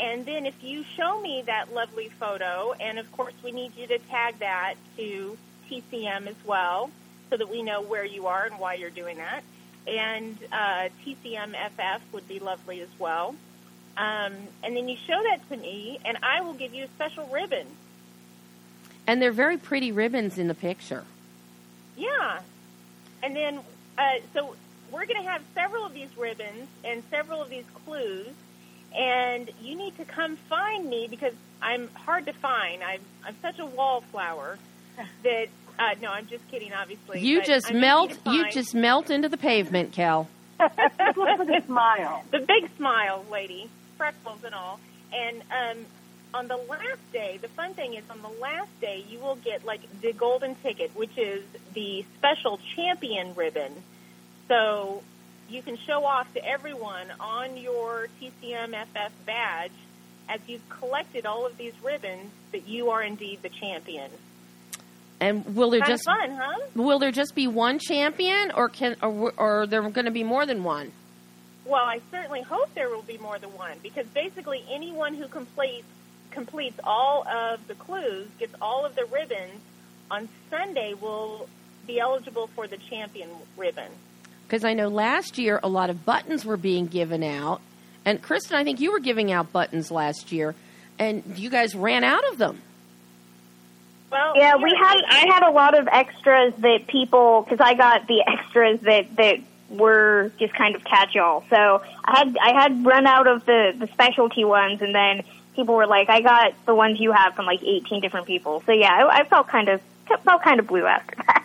And then if you show me that lovely photo, and of course we need you to tag that to TCM as well, so that we know where you are and why you're doing that. And uh, TCMFF would be lovely as well. Um, and then you show that to me, and I will give you a special ribbon. And they're very pretty ribbons in the picture. Yeah. And then, uh, so we're going to have several of these ribbons and several of these clues, and you need to come find me because I'm hard to find. I'm, I'm such a wallflower that, uh, no, I'm just kidding, obviously. You just I'm melt. to You just melt into the pavement, Kel. the smile. the big smile, lady, freckles and all. And um, on the last day, the fun thing is on the last day, you will get like the golden ticket, which is the special champion ribbon. So you can show off to everyone on your TCMFF badge as you've collected all of these ribbons that you are indeed the champion. And will there Kind just fun, huh? will there just be one champion, or can or, or are there going to be more than one? Well, I certainly hope there will be more than one because basically anyone who completes completes all of the clues, gets all of the ribbons, on Sunday will be eligible for the champion ribbon. Because I know last year a lot of buttons were being given out, and Kristen, I think you were giving out buttons last year, and you guys ran out of them. Well, Yeah, we had I had a lot of extras that people because I got the extras that that were just kind of catch all. So I had I had run out of the the specialty ones, and then people were like, "I got the ones you have from like 18 different people." So yeah, I, I felt kind of felt kind of blue after that.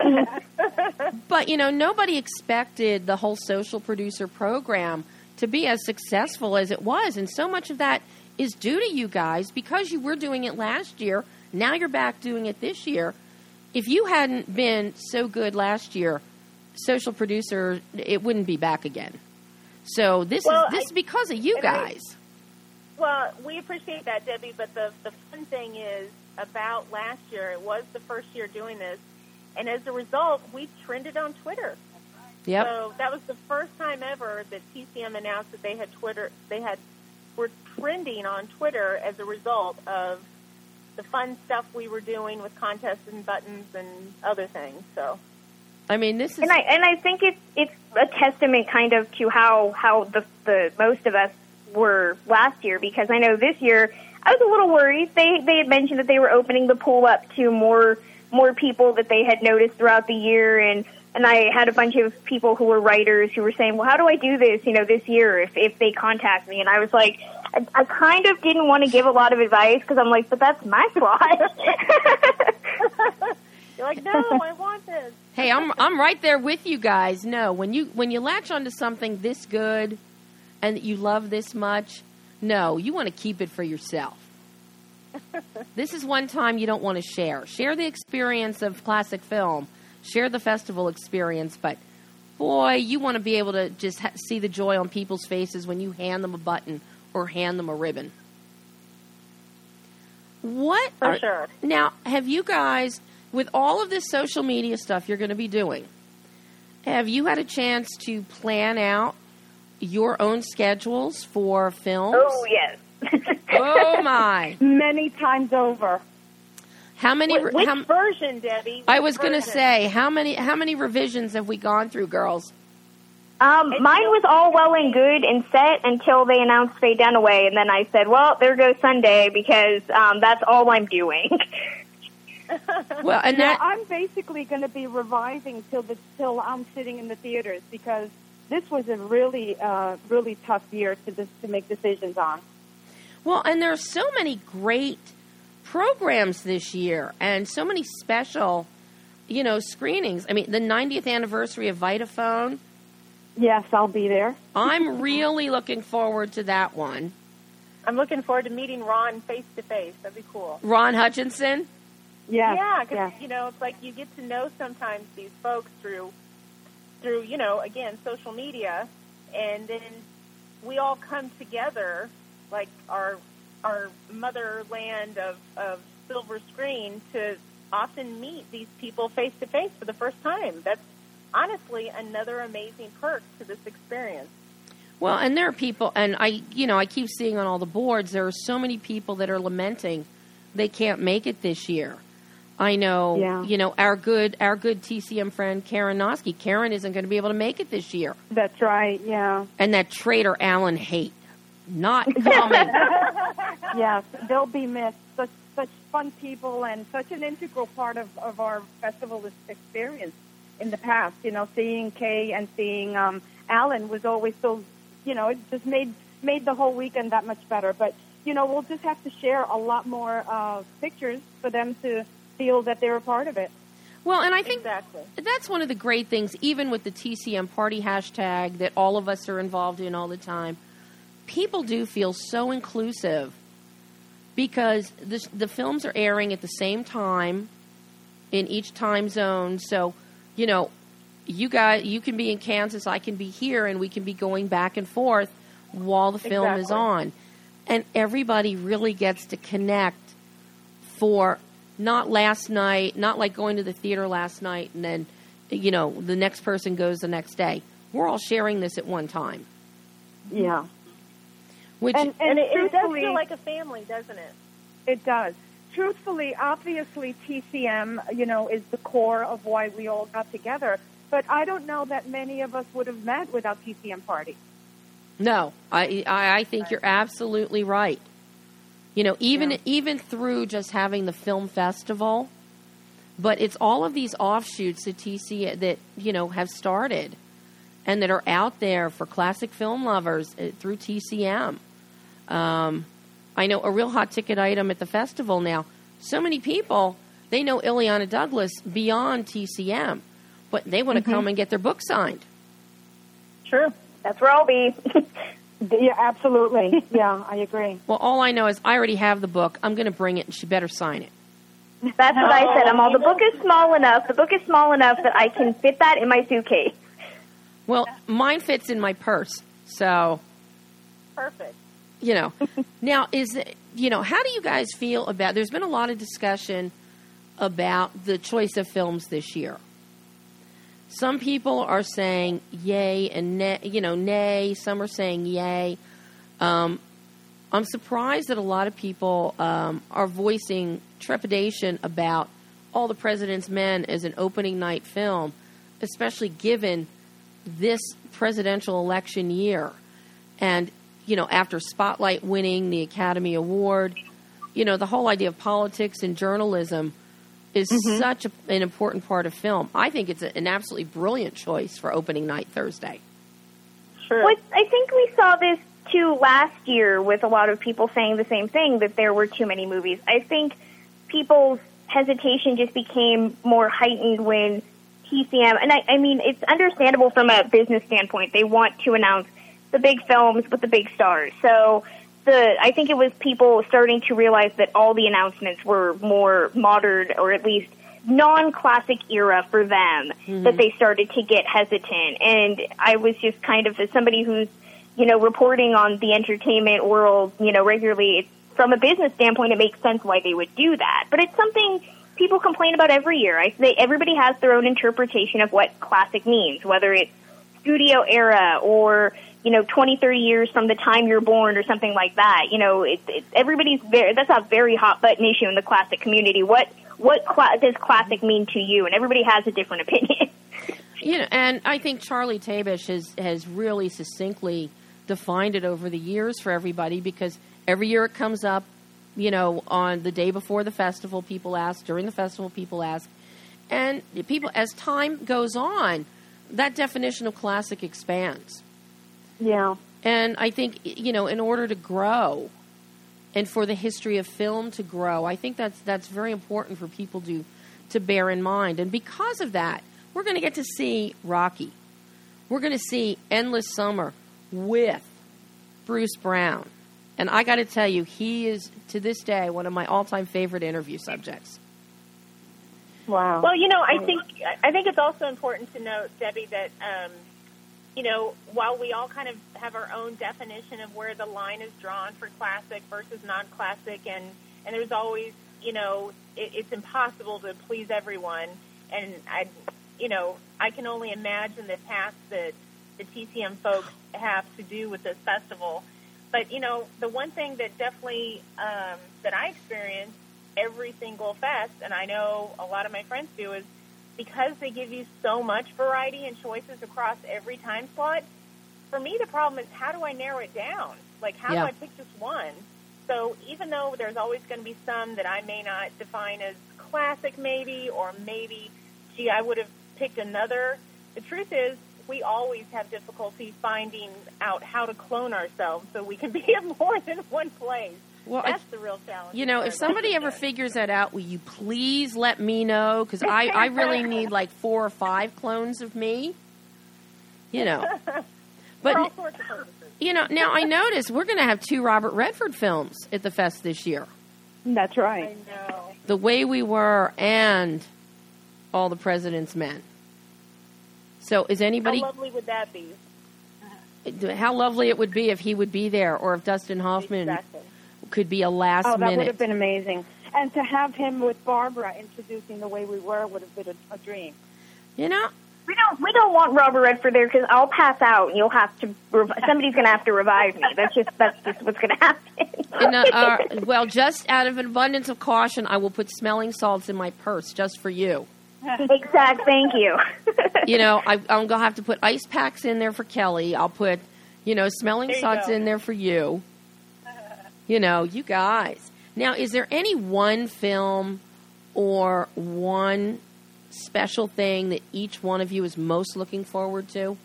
But you know, nobody expected the whole social producer program to be as successful as it was, and so much of that is due to you guys because you were doing it last year. Now you're back doing it this year. If you hadn't been so good last year, social producer it wouldn't be back again. So this Well, is this I- is because of you and I- guys. Well, we appreciate that, Debbie. But the the fun thing is about last year. It was the first year doing this, and as a result, we trended on Twitter. Yep. So that was the first time ever that TCM announced that they had Twitter. They had were trending on Twitter as a result of the fun stuff we were doing with contests and buttons and other things. So I mean, this is and I and I think it's it's a testament kind of to how how the the most of us were last year because I know this year I was a little worried. They they had mentioned that they were opening the pool up to more more people that they had noticed throughout the year and and I had a bunch of people who were writers who were saying, "Well, how do I do this, you know, this year if if they contact me?" And I was like, I, I kind of didn't want to give a lot of advice because I'm like, "But that's my slot." you're like, no, I want this. Hey, I'm I'm right there with you guys. No, when you when you latch onto something this good and that you love this much, no, you want to keep it for yourself. this is one time you don't want to share. Share the experience of classic film. Share the festival experience, but boy, you want to be able to just ha- see the joy on people's faces when you hand them a button or hand them a ribbon. What For are- sure. now, have you guys, with all of this social media stuff you're going to be doing, Have you had a chance to plan out your own schedules for films? Oh yes. oh my! Many times over. How many? Wh- which how, version, Debbie? I was going to say how many how many revisions have we gone through, girls? Um, mine was all well and good and set until they announced Faye Dunaway, and then I said, "Well, there goes Sunday because um, that's all I'm doing." Well, and that I'm basically going to be revising till the till I'm sitting in the theaters because this was a really uh, really tough year to dis- to make decisions on. well, and there are so many great programs this year, and so many special, you know, screenings. I mean, the 90th anniversary of Vitaphone. Yes, I'll be there. I'm really looking forward to that one. I'm looking forward to meeting Ron face to face. That'd be cool. Ron Hutchinson. Yeah, Yeah, because yes. you know, it's like you get to know sometimes these folks through, through you know, again, social media, and then we all come together, like our our motherland of of silver screen, to often meet these people face to face for the first time. That's honestly another amazing perk to this experience. Well, and there are people, and I, you know, I keep seeing on all the boards there are so many people that are lamenting they can't make it this year. I know, Yeah. you know, our good, our good TCM friend Karen Noski. Karen isn't going to be able to make it this year, That's right. Yeah. and that traitor Alan Haight not coming. yes, they'll be missed. Such such fun people and such an integral part of, of our festival experience in the past. You know, seeing Kay and seeing um, Alan was always so. You know, it just made made the whole weekend that much better. But you know, we'll just have to share a lot more uh, pictures for them to feel that they're a part of it. well, and I think Exactly. that's one of the great things, even with the TCM party hashtag that all of us are involved in all the time. People do feel so inclusive because the, the films are airing at the same time in each time zone. So, you know, you guys, you can be in Kansas, I can be here, and we can be going back and forth while the film is on. And everybody really gets to connect for not last night, not like going to the theater last night and then, you know, the next person goes the next day. We're all sharing this at one time. Yeah, Which and, And it, it does feel like a family, doesn't it? It does. Truthfully, obviously, TCM, you know, is the core of why we all got together. But I don't know that many of us would have met without TCM Party. No, I, I I think you're absolutely right. You know, even even through just having the film festival, but it's all of these offshoots that TC that you know have started, and that are out there for classic film lovers uh, through TCM. Um, I know a real hot ticket item at the festival now. So many people they know Illeana Douglas beyond TCM, but they want to come and get their book signed. True. That's where I'll be. Yeah, absolutely. yeah, I agree. Well, all I know is I already have the book. I'm going to bring it, and she better sign it. That's what I said. I'm all. The book is small enough. The book is small enough that I can fit that in my suitcase. Well, mine fits in my purse, so Perfect. you know. now, is it, you know how do you guys feel about? There's been a lot of discussion about the choice of films this year. Some people are saying yay and nay, you know, nay. Some are saying yay. Um, I'm surprised that a lot of people um, are voicing trepidation about All the President's Men as an opening night film, especially given this presidential election year. And, you know, after Spotlight winning the Academy Award, you know, the whole idea of politics and journalism is mm-hmm. such a, an important part of film. I think it's a, an absolutely brilliant choice for opening night Thursday. True. What I think we saw this too last year with a lot of people saying the same thing that there were too many movies. I think people's hesitation just became more heightened when TCM, and I, I mean, it's understandable from a business standpoint. They want to announce the big films with the big stars. So the, I think it was people starting to realize that all the announcements were more modern or at least non-classic era for them mm-hmm. that they started to get hesitant. And I was just kind of, as somebody who's, you know, reporting on the entertainment world, you know, regularly, it's, from a business standpoint, it makes sense why they would do that. But it's something people complain about every year. I say everybody has their own interpretation of what classic means, whether it's studio era or you know 20 30 years from the time you're born or something like that you know it's it, everybody's very that's a very hot button issue in the classic community. What what does classic mean to you? And everybody has a different opinion. You know and i think Charlie Tabesh has has really succinctly defined it over the years for everybody because every year it comes up you know on the day before the festival people ask during the festival people ask. And people as time goes on that definition of classic expands. Yeah. And I think, you know, in order to grow and for the history of film to grow, I think that's, that's very important for people to, to bear in mind. And because of that, we're going to get to see Rocky. We're going to see Endless Summer with Bruce Brown. And I got to tell you, he is, to this day, one of my all time favorite interview subjects. Wow. Well, you know, I think I think it's also important to note, Debbie, that um, you know, while we all kind of have our own definition of where the line is drawn for classic versus non-classic, and and there's always, you know, it, it's impossible to please everyone, and I, you know, I can only imagine the task that the TCM folks have to do with this festival. But you know, the one thing that definitely um, that I experienced every single fest, and I know a lot of my friends do, is because they give you so much variety and choices across every time slot. For me, the problem is how do I narrow it down? Like, how Yeah. do I pick just one? So even though there's always going to be some that I may not define as classic, maybe, or maybe, gee, I would have picked another. The truth is, we always have difficulty finding out how to clone ourselves so we can be in more than one place. Well, I- That's the real challenge. You know, if somebody ever figures that out, will you please let me know? Because I, I really need like four or five clones of me. You know. For all But, sorts of you know, now I notice we're going to have two Robert Redford films at the fest this year That's right. I know. The Way We Were and All the President's Men. So is How anybody. lovely would that be? How lovely it would be if he would be there or if Dustin Hoffman Exactly. Could be a last Oh, that would have been amazing. And to have him with Barbara introducing the way we were would have been a, a dream. you know, we don't we don't want Robert Redford there because I'll pass out and you'll have to rev- somebody's going to have to revive me. That's just that's just what's going to happen. In a, uh, well, just out of an abundance of caution, I will put smelling salts in my purse just for you. exact. Thank you. You know, I, I'm gonna have to put ice packs in there for Kelly. I'll put, you know, smelling There you salts go. in there for you. You know, you guys. Now, is there any one film or one special thing that each one of you is most looking forward to?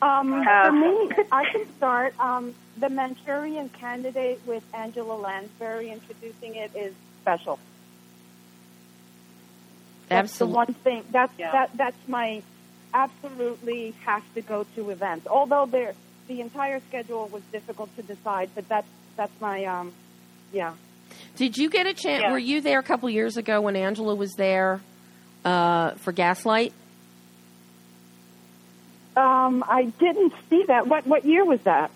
Um, Uh, for me, I can start. Um, the Manchurian Candidate with Angela Lansbury introducing it is special. That's Absolutely. the one thing. That's Yeah. that. That's my absolutely have to go to events. Although there, the entire schedule was difficult to decide, but that's that's my um, yeah. Did you get a chance? Yeah. Were you there a couple years ago when Angela was there uh, for Gaslight? Um, I didn't see that. What what year was that?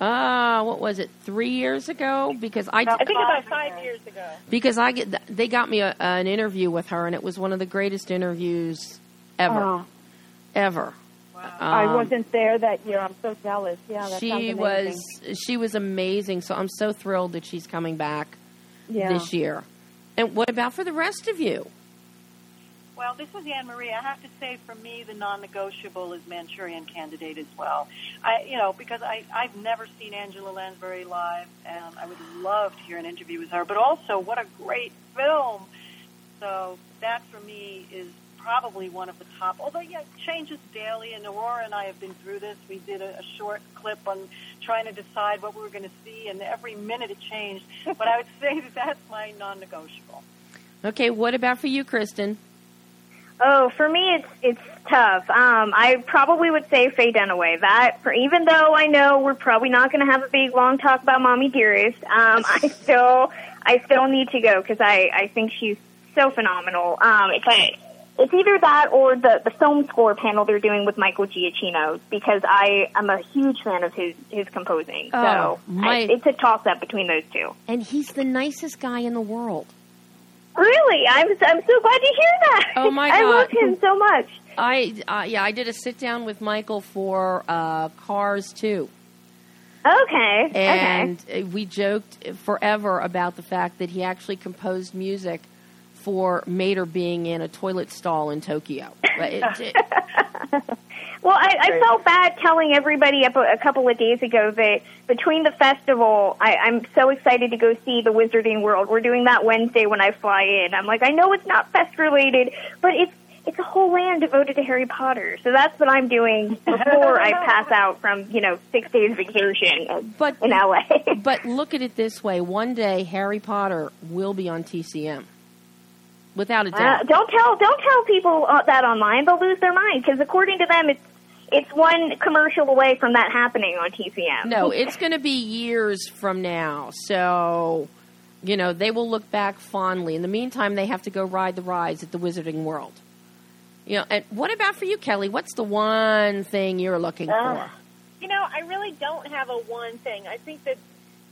Uh, what was it? Three years ago? Because I, I think about five years ago. because I get they got me a, an interview with her, and it was one of the greatest interviews ever, Oh, ever. I Um, wasn't there that year. I'm so jealous. Yeah, that she sounds was she was amazing. So I'm so thrilled that she's coming back Yeah. this year. And what about for the rest of you? Well, this is Anne Marie. I have to say, for me, the non-negotiable is Manchurian Candidate as well. I, you know, because I I've never seen Angela Lansbury live, and I would love to hear an interview with her. But also, what a great film! So that for me is probably one of the top. Although, yeah, it changes daily, and Aurora and I have been through this. We did a, a short clip on trying to decide what we were going to see, and every minute it changed. but I would say that that's my non-negotiable. Okay, what about for you, Kristen? Oh, for me, it's it's tough. Um, I probably would say Faye Dunaway. That, for, even though I know we're probably not going to have a big long talk about Mommy Dearest, um, I still I still need to go because I I think she's so phenomenal. Um, but it's either that or the the film score panel they're doing with Michael Giacchino because I am a huge fan of his his composing. Oh, so my- I, it's a toss up between those two. And he's the nicest guy in the world. Really, I'm I'm so glad to hear that. Oh, my god, I love him so much. I uh, yeah, I did a sit down with Michael for uh, Cars 2. Okay. And uh we joked forever about the fact that he actually composed music for Mater being in a toilet stall in Tokyo. But it- it- Well, I, I felt bad telling everybody up a, a couple of days ago that between the festival, I, I'm so excited to go see the Wizarding World. We're doing that Wednesday when I fly in. I'm like, I know it's not fest related, but it's it's a whole land devoted to Harry Potter. So that's what I'm doing before I pass out from you know six days vacation but in LA. but look at it this way: one day Harry Potter will be on TCM, without a Uh, doubt. don't tell don't tell people uh, that online; they'll lose their mind because according to them, it's it's one commercial away from that happening on TCM. No, it's going to be years from now. So, you know, they will look back fondly. In the meantime, they have to go ride the rides at the Wizarding World. You know, and what about for you, Kelly? What's the one thing you're looking for? You know, I really don't have a one thing. I think that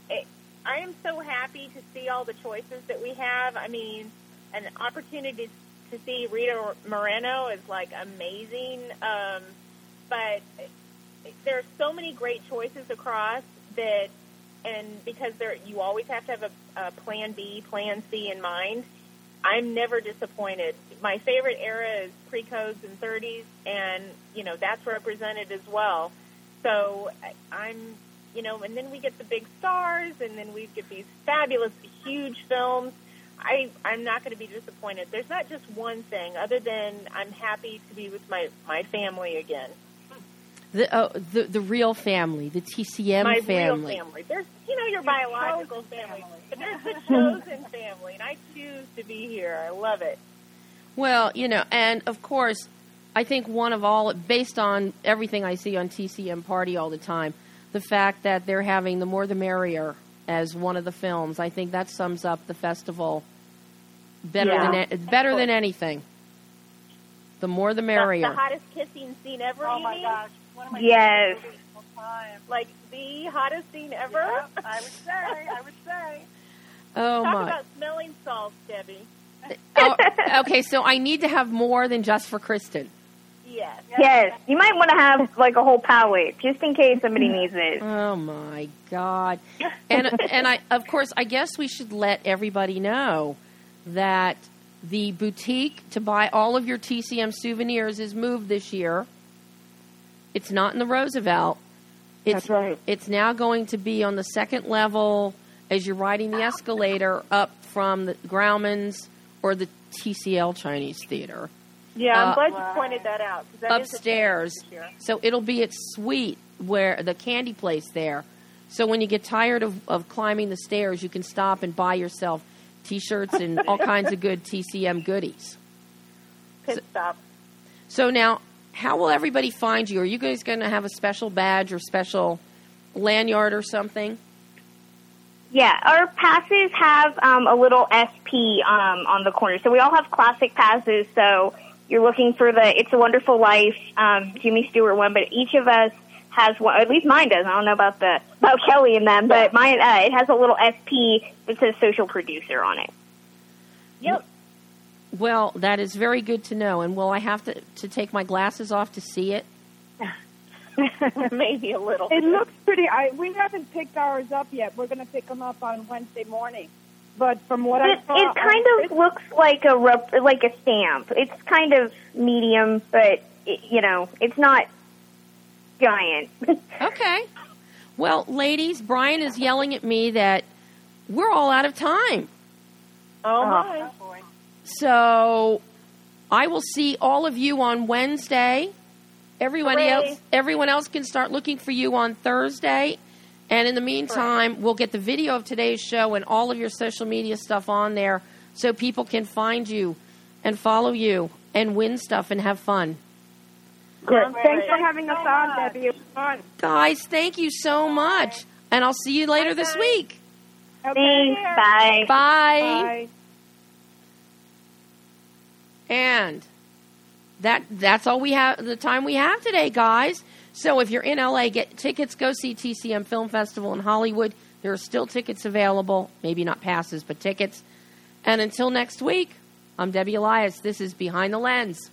it, I am so happy to see all the choices that we have. I mean, an opportunity to see Rita Moreno is like amazing. Um, but there are so many great choices across that, and because there, you always have to have a, a plan B, plan C in mind. I'm never disappointed. My favorite era is pre-codes and 30s, and you know that's represented as well. So I'm, you know, and then we get the big stars, and then we get these fabulous, huge films. I I'm not going to be disappointed. There's not just one thing, other than I'm happy to be with my my family again. The, oh, the the real family, the TCM my family. real family. There's, you know, your biological family, but there's the chosen family, and I choose to be here. I love it. Well, you know, and of course, I think one of all, based on everything I see on TCM Party all the time, the fact that they're having the more the merrier as one of the films, I think that sums up the festival better Yeah. than better than anything. The more the The, merrier. the hottest kissing scene ever. Oh you my mean? gosh, one of my Yes. favorite movies of all time. Like the hottest scene ever. Yeah, I would say, I would say. oh Talk my. about smelling salts, Debbie. Oh, okay, so I need to have more than just for Kristen. Yes. Yes, you might want to have like a whole palette just in case somebody mm. needs it. Oh my god! And and I of course I guess we should let everybody know that the boutique to buy all of your TCM souvenirs is moved this year. It's not in the Roosevelt. It's, That's right. It's now going to be on the second level as you're riding the escalator up from the Grauman's or the TCL Chinese Theater Yeah, I'm Uh, glad you pointed that out. 'cause that is a upstairs. change this year. So it'll be at Sweet, where the candy place there. So when you get tired of, of climbing the stairs, you can stop and buy yourself T-shirts and all kinds of good TCM goodies. Good stuff. So now, how will everybody find you? Are you guys going to have a special badge or special lanyard or something? Yeah, our passes have um, a little SP um, on the corner. So we all have classic passes. So you're looking for the It's a Wonderful Life um, Jimmy Stewart one, but each of us has one. At least mine does. I don't know about the about Kelly and them, but mine uh, it has a little SP that says social producer on it. Yep. Well, that is very good to know. And will I have to, to take my glasses off to see it? Maybe a little. It looks pretty. I we haven't picked ours up yet. We're going to pick them up on Wednesday morning. But from what It, I saw, it kind of looks like a rub, like a stamp. It's kind of medium, but it, you know, it's not giant. Okay. Well, ladies, Brian is yelling at me that we're all out of time. Oh, oh my. Oh, so I will see all of you on Wednesday. Everyone Hooray. else everyone else can start looking for you on Thursday. And in the meantime, we'll get the video of today's show and all of your social media stuff on there so people can find you and follow you and win stuff and have fun. Good. Thanks for having us on, Debbie. It was fun. Guys, thank you so much. And I'll see you later this week. Thanks. Bye. Bye. Bye. And that that's all we have the time we have today, guys. So if you're in LA, get tickets. Go see TCM Film Festival in Hollywood. There are still tickets available. Maybe not passes, but tickets. And until next week, I'm Debbie Elias. This is Behind the Lens.